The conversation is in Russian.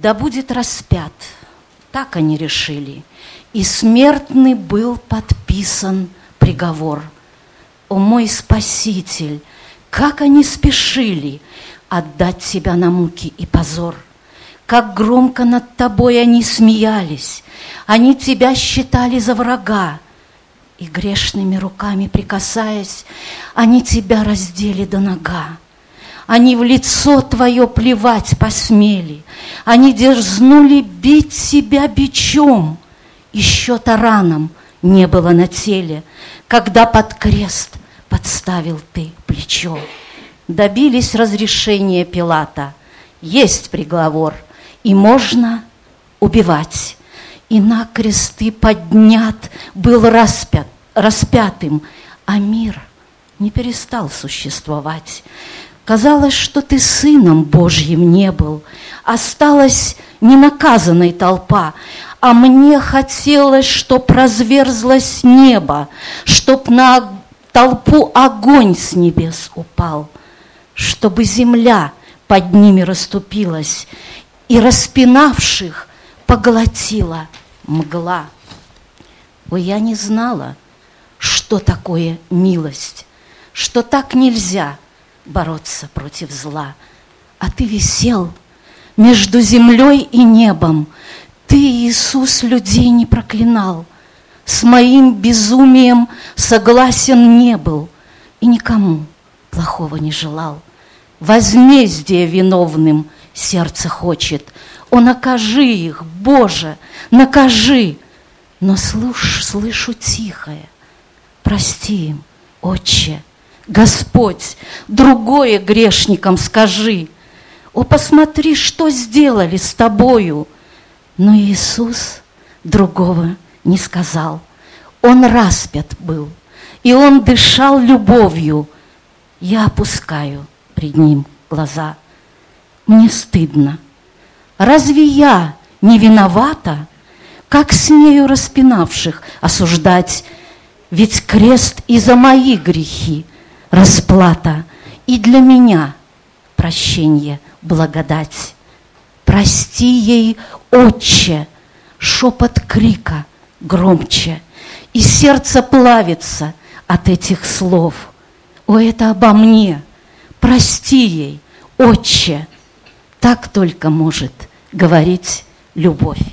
Да будет распят, так они решили, и смертный был подписан приговор. О мой Спаситель, как они спешили отдать себя на муки и позор – как громко над тобой они смеялись, они тебя считали за врага, и грешными руками прикасаясь, они тебя раздели до нога. Они в лицо твое плевать посмели, они дерзнули бить себя бичом, и счета раном не было на теле, когда под крест подставил ты плечо. Добились разрешения Пилата, есть приговор – и можно убивать. И на кресты поднят был распят, распятым, а мир не перестал существовать. Казалось, что ты сыном Божьим не был, осталась ненаказанной толпа, а мне хотелось, чтоб разверзлось небо, чтоб на толпу огонь с небес упал, чтобы земля под ними расступилась, и распинавших поглотила мгла. Ой, я не знала, что такое милость, что так нельзя бороться против зла. А ты висел между землей и небом. Ты, Иисус, людей не проклинал. С моим безумием согласен не был и никому плохого не желал. Возмездие виновным – сердце хочет. О, накажи их, Боже, накажи. Но слыш, слышу тихое. Прости им, Отче, Господь, другое грешникам скажи. О, посмотри, что сделали с тобою. Но Иисус другого не сказал. Он распят был, и он дышал любовью. Я опускаю пред ним глаза – мне стыдно. Разве я не виновата? Как смею распинавших осуждать? Ведь крест и за мои грехи расплата, и для меня прощение, благодать. Прости ей, Отче, шепот крика громче, и сердце плавится от этих слов. О, это обо мне, прости ей, Отче, так только может говорить любовь.